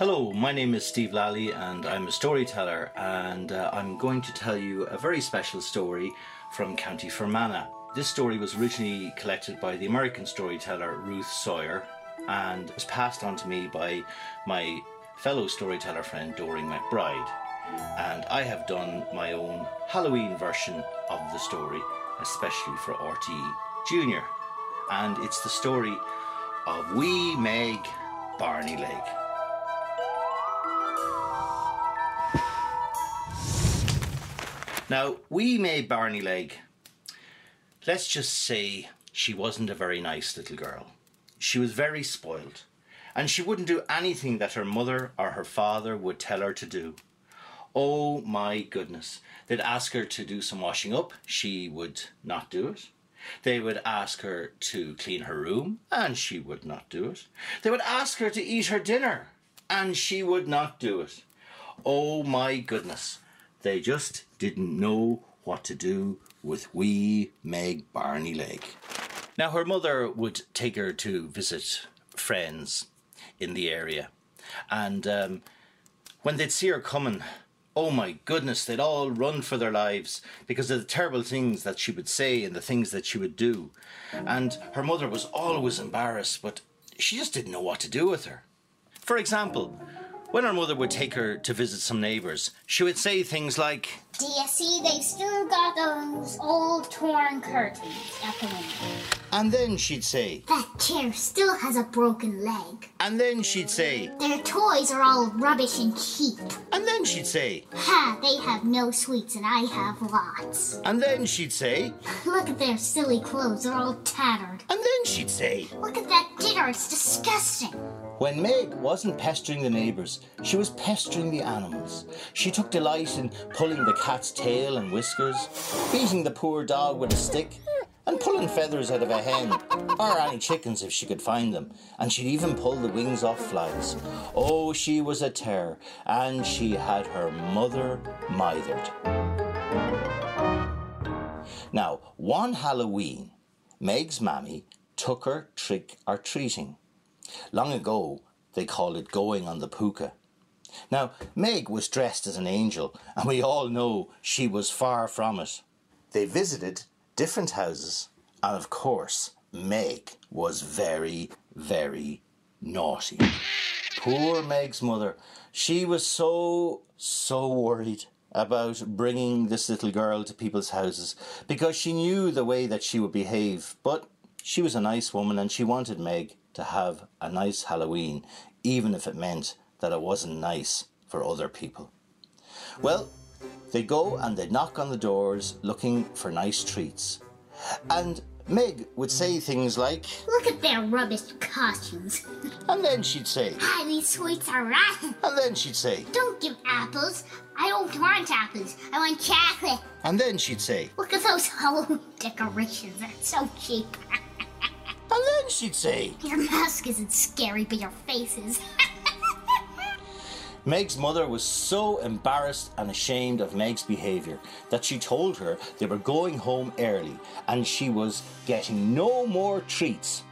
Hello, my name is Steve Lally and I'm a storyteller and uh, I'm going to tell you a very special story from County Fermanagh. This story was originally collected by the American storyteller Ruth Sawyer and was passed on to me by my fellow storyteller friend Doreen McBride. And I have done my own Halloween version of the story, especially for RTE Junior. And it's the story of Wee Meg Barney. Now, we Meg Barnileg, let's just say she wasn't a very nice little girl. She was very spoiled, and she wouldn't do anything that her mother or her father would tell her to do. Oh my goodness. They'd ask her to do some washing up, she would not do it. They would ask her to clean her room, and she would not do it. They would ask her to eat her dinner, and she would not do it. Oh my goodness. They just didn't know what to do with wee Meg Barnileg. Now, her mother would take her to visit friends in the area, and um, when they'd see her coming, oh my goodness, they'd all run for their lives because of the terrible things that she would say and the things that she would do. And her mother was always embarrassed, but she just didn't know what to do with her. For example, when her mother would take her to visit some neighbours, she would say things like, Do you see they've still got those old torn curtains at the window? and then she'd say, That chair still has a broken leg. and then she'd say, Their toys are all rubbish and cheap. and then she'd say, Ha, they have no sweets and I have lots. and then she'd say, Look at their silly clothes, they're all tattered. and then she'd say. Look at that dinner, it's disgusting. When Meg wasn't pestering the neighbours, she was pestering the animals. She took delight in pulling the cat's tail and whiskers, beating the poor dog with a stick, and pulling feathers out of a hen, or any chickens if she could find them, and she'd even pull the wings off flies. Oh, she was a terror, and she had her mother mithered. Now, one Halloween, Meg's mammy took her trick or treating. Long ago, they called it going on the puka. Now, Meg was dressed as an angel, and we all know she was far from it. They visited different houses, and of course, Meg was very, very naughty. Poor Meg's mother. She was so, so worried about bringing this little girl to people's houses because she knew the way that she would behave. But she was a nice woman and she wanted Meg to have a nice Halloween, even if it meant that it wasn't nice for other people. Well, they go and they knock on the doors looking for nice treats. And Meg would say things like, Look at their rubbish costumes. and then she'd say, Ah, these sweets are rotten. and then she'd say, Don't give apples. I don't want apples. I want chocolate. and then she'd say, Look at those Halloween decorations. They're so cheap. And then she'd say. Your mask isn't scary, but your face is. Meg's mother was so embarrassed and ashamed of Meg's behaviour that she told her they were going home early and she was getting no more treats.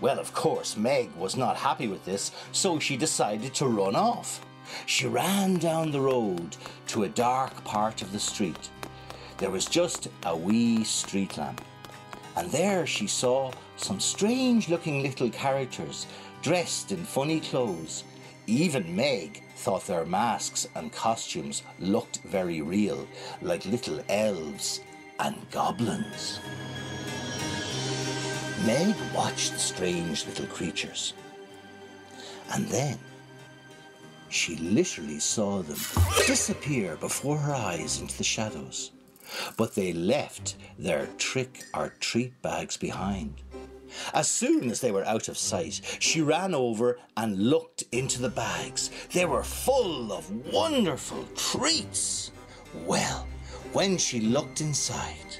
Well, of course, Meg was not happy with this, so she decided to run off. She ran down the road to a dark part of the street. There was just a wee street lamp, and there she saw some strange looking little characters dressed in funny clothes. Even Meg thought their masks and costumes looked very real, like little elves and goblins. Meg watched the strange little creatures, and then she literally saw them disappear before her eyes into the shadows. But they left their trick or treat bags behind. As soon as they were out of sight, she ran over and looked into the bags. They were full of wonderful treats. Well, when she looked inside,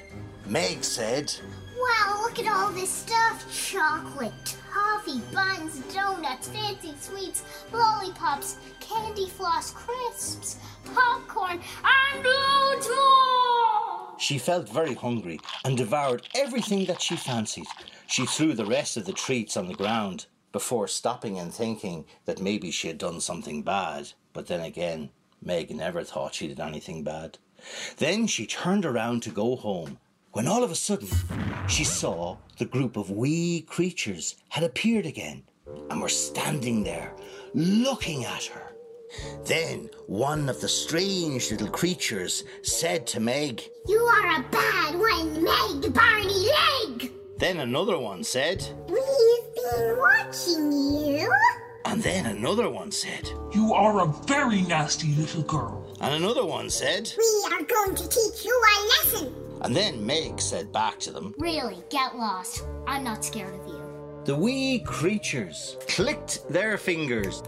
Meg said, Wow, look at all this stuff chocolate, toffee, buns, donuts, fancy sweets, lollipops, candy floss, crisps, popcorn, and loads more! She felt very hungry and devoured everything that she fancied. She threw the rest of the treats on the ground, before stopping and thinking that maybe she had done something bad. But then again, Meg never thought she did anything bad. Then she turned around to go home when all of a sudden she saw the group of wee creatures had appeared again and were standing there looking at her. Then one of the strange little creatures said to Meg, You are a bad one, Meg Barney Leg! Then another one said, We've been watching you. and then another one said, You are a very nasty little girl. and another one said, We are going to teach you a lesson. and then Meg said back to them, Really, get lost. I'm not scared of you. The wee creatures clicked their fingers,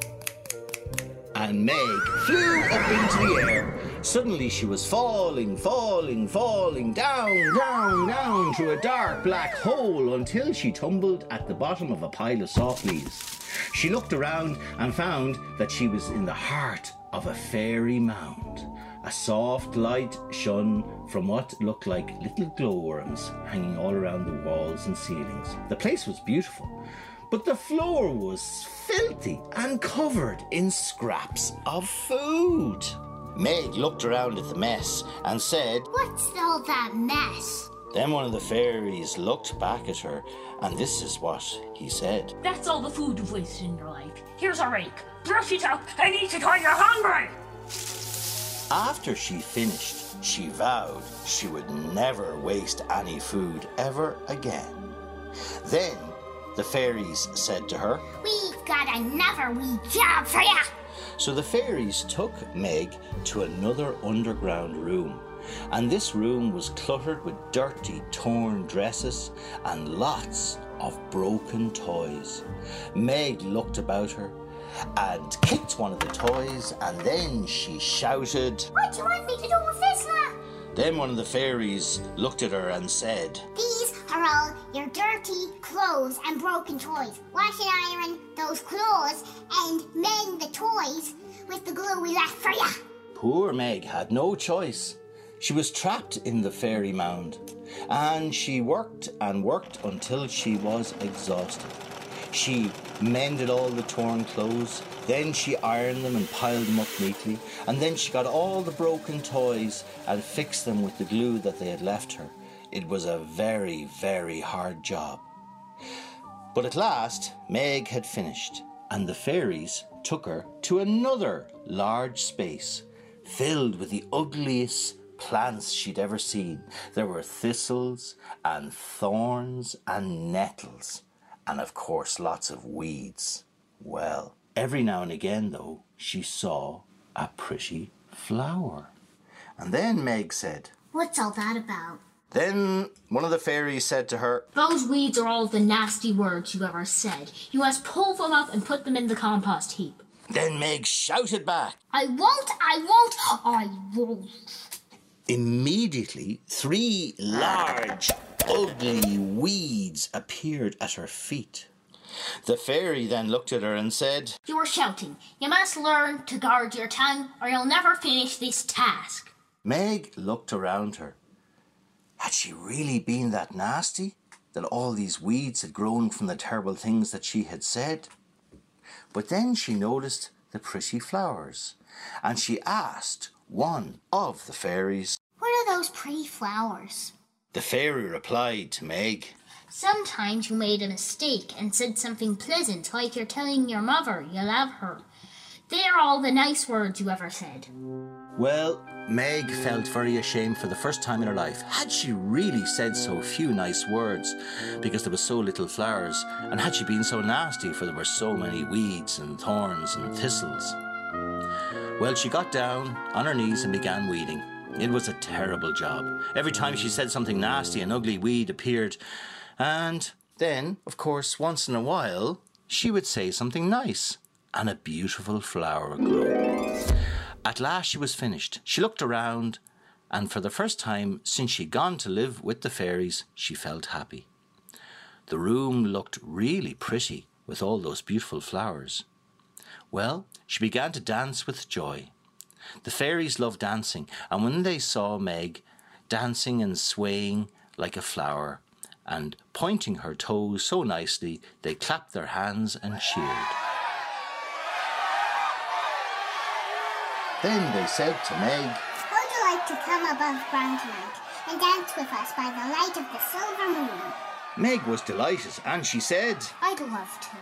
and Meg flew up into the air. Suddenly, she was falling, falling, falling down, down, down through a dark black hole until she tumbled at the bottom of a pile of soft leaves. She looked around and found that she was in the heart of a fairy mound. A soft light shone from what looked like little glowworms hanging all around the walls and ceilings. The place was beautiful, but the floor was filthy and covered in scraps of food. Meg looked around at the mess and said, What's all that mess? Then one of the fairies looked back at her, and this is what he said. That's all the food you've wasted in your life. Here's a rake. Brush it up and eat it while you're hungry. After she finished, she vowed she would never waste any food ever again. Then the fairies said to her, We've got another wee job for ya. So the fairies took Meg to another underground room, and this room was cluttered with dirty, torn dresses and lots of broken toys. Meg looked about her and kicked one of the toys, and then she shouted. What do you want me to do with this? Then one of the fairies looked at her and said, These all your dirty clothes and broken toys. Wash and iron those clothes and mend the toys with the glue we left for ya. Poor Meg had no choice. She was trapped in the fairy mound, and she worked and worked until she was exhausted. She mended all the torn clothes, then she ironed them and piled them up neatly, and then she got all the broken toys and fixed them with the glue that they had left her. It was a very, very hard job. But at last, Meg had finished, and the fairies took her to another large space filled with the ugliest plants she'd ever seen. There were thistles and thorns and nettles, and of course, lots of weeds. Well, every now and again, though, she saw a pretty flower. And then Meg said, What's all that about? Then one of the fairies said to her, Those weeds are all the nasty words you ever said. You must pull them up and put them in the compost heap. Then Meg shouted back. I won't, I won't, I won't. Immediately, three large, ugly weeds appeared at her feet. The fairy then looked at her and said, You are shouting. You must learn to guard your tongue or you'll never finish this task. Meg looked around her. Had she really been that nasty? That all these weeds had grown from the terrible things that she had said? But then she noticed the pretty flowers, and she asked one of the fairies. What are those pretty flowers? The fairy replied to Meg, Sometimes you made a mistake and said something pleasant, like you're telling your mother you love her. They're all the nice words you ever said. Well, Meg felt very ashamed for the first time in her life. Had she really said so few nice words because there was so little flowers? And had she been so nasty for there were so many weeds and thorns and thistles? Well, she got down on her knees and began weeding. It was a terrible job. Every time she said something nasty, an ugly weed appeared. And then, of course, once in a while, she would say something nice, and a beautiful flower grow. At last she was finished. She looked around, and for the first time since she'd gone to live with the fairies, she felt happy. The room looked really pretty with all those beautiful flowers. Well, she began to dance with joy. The fairies loved dancing, and when they saw Meg dancing and swaying like a flower, and pointing her toes so nicely, they clapped their hands and cheered. Then they said to Meg, Would you like to come above ground tonight and dance with us by the light of the silver moon? Meg was delighted, and she said, I'd love to.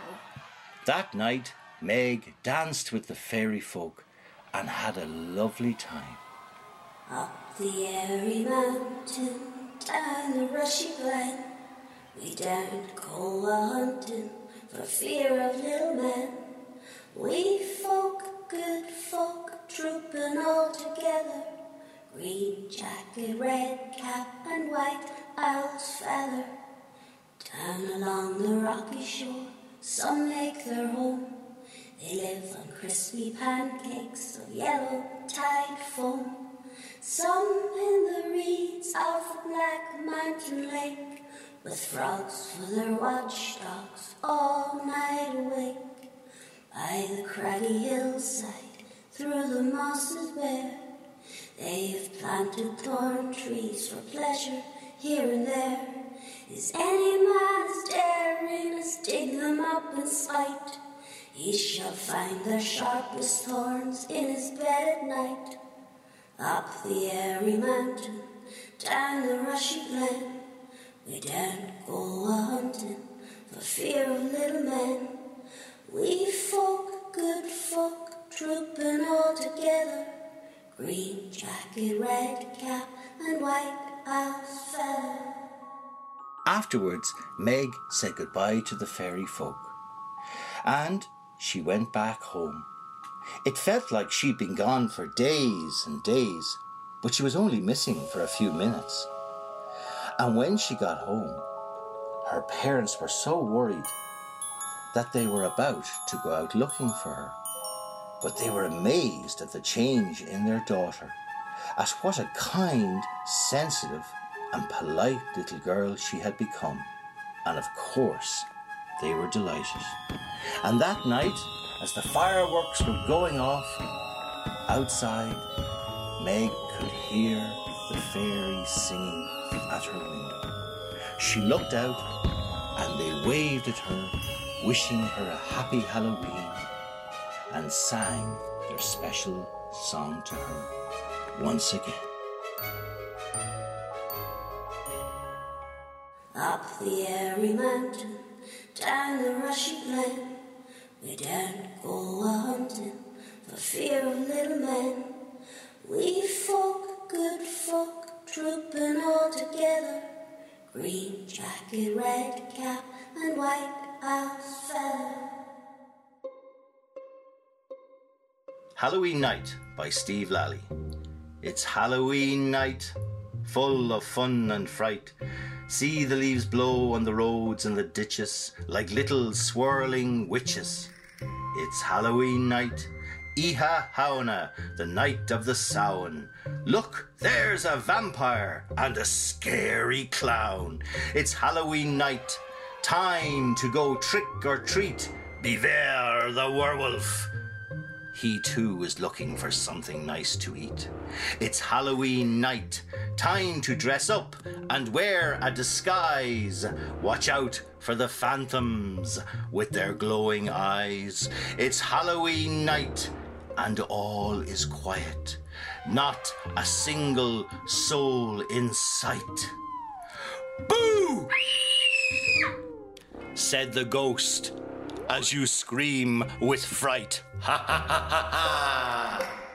That night, Meg danced with the fairy folk and had a lovely time. Up the airy mountain, down the rushy glen, we don't go a hunting for fear of little men. Wee folk, good folk, trooping all together, green jacket, red cap, and white owl's feather. Down along the rocky shore, some make their home. They live on crispy pancakes of yellow tide foam. Some in the reeds of the black mountain lake, with frogs for their watchdogs all night awake. By the craggy hillside, through the mosses bare, they have planted thorn trees for pleasure here and there. Is any man daring as dig them up in spite? He shall find the sharpest thorns in his bed at night. Up the airy mountain, down the rushy glen, we don't go a hunting for fear of little men. Wee folk, good folk, trooping all together, green jacket, red cap, and white owl's feather. Afterwards, Meg said goodbye to the fairy folk. And she went back home. It felt like she'd been gone for days and days, but she was only missing for a few minutes. And when she got home, her parents were so worried that they were about to go out looking for her. But they were amazed at the change in their daughter, at what a kind, sensitive, and polite little girl she had become. And of course, they were delighted. And that night, as the fireworks were going off, outside, Meg could hear the fairies singing at her window. She looked out and they waved at her, wishing her a happy Halloween, and sang their special song to her once again. Up the airy mountain, down the rushy glen, we don't go a hunting for fear of little men. Wee folk, good folk, trooping all together, green jacket, red cap, and white owl's feather. Halloween Night by Steve Lally. It's Halloween night, full of fun and fright. See the leaves blow on the roads and the ditches like little swirling witches. It's Halloween night, Oíche Shamhna, the night of the Samhain. Look, there's a vampire and a scary clown. It's Halloween night, time to go trick or treat. Beware the werewolf. He too is looking for something nice to eat. It's Halloween night, time to dress up and wear a disguise. Watch out for the phantoms with their glowing eyes. It's Halloween night and all is quiet. Not a single soul in sight. Boo! said the ghost as you scream with fright. Ha ha ha ha ha!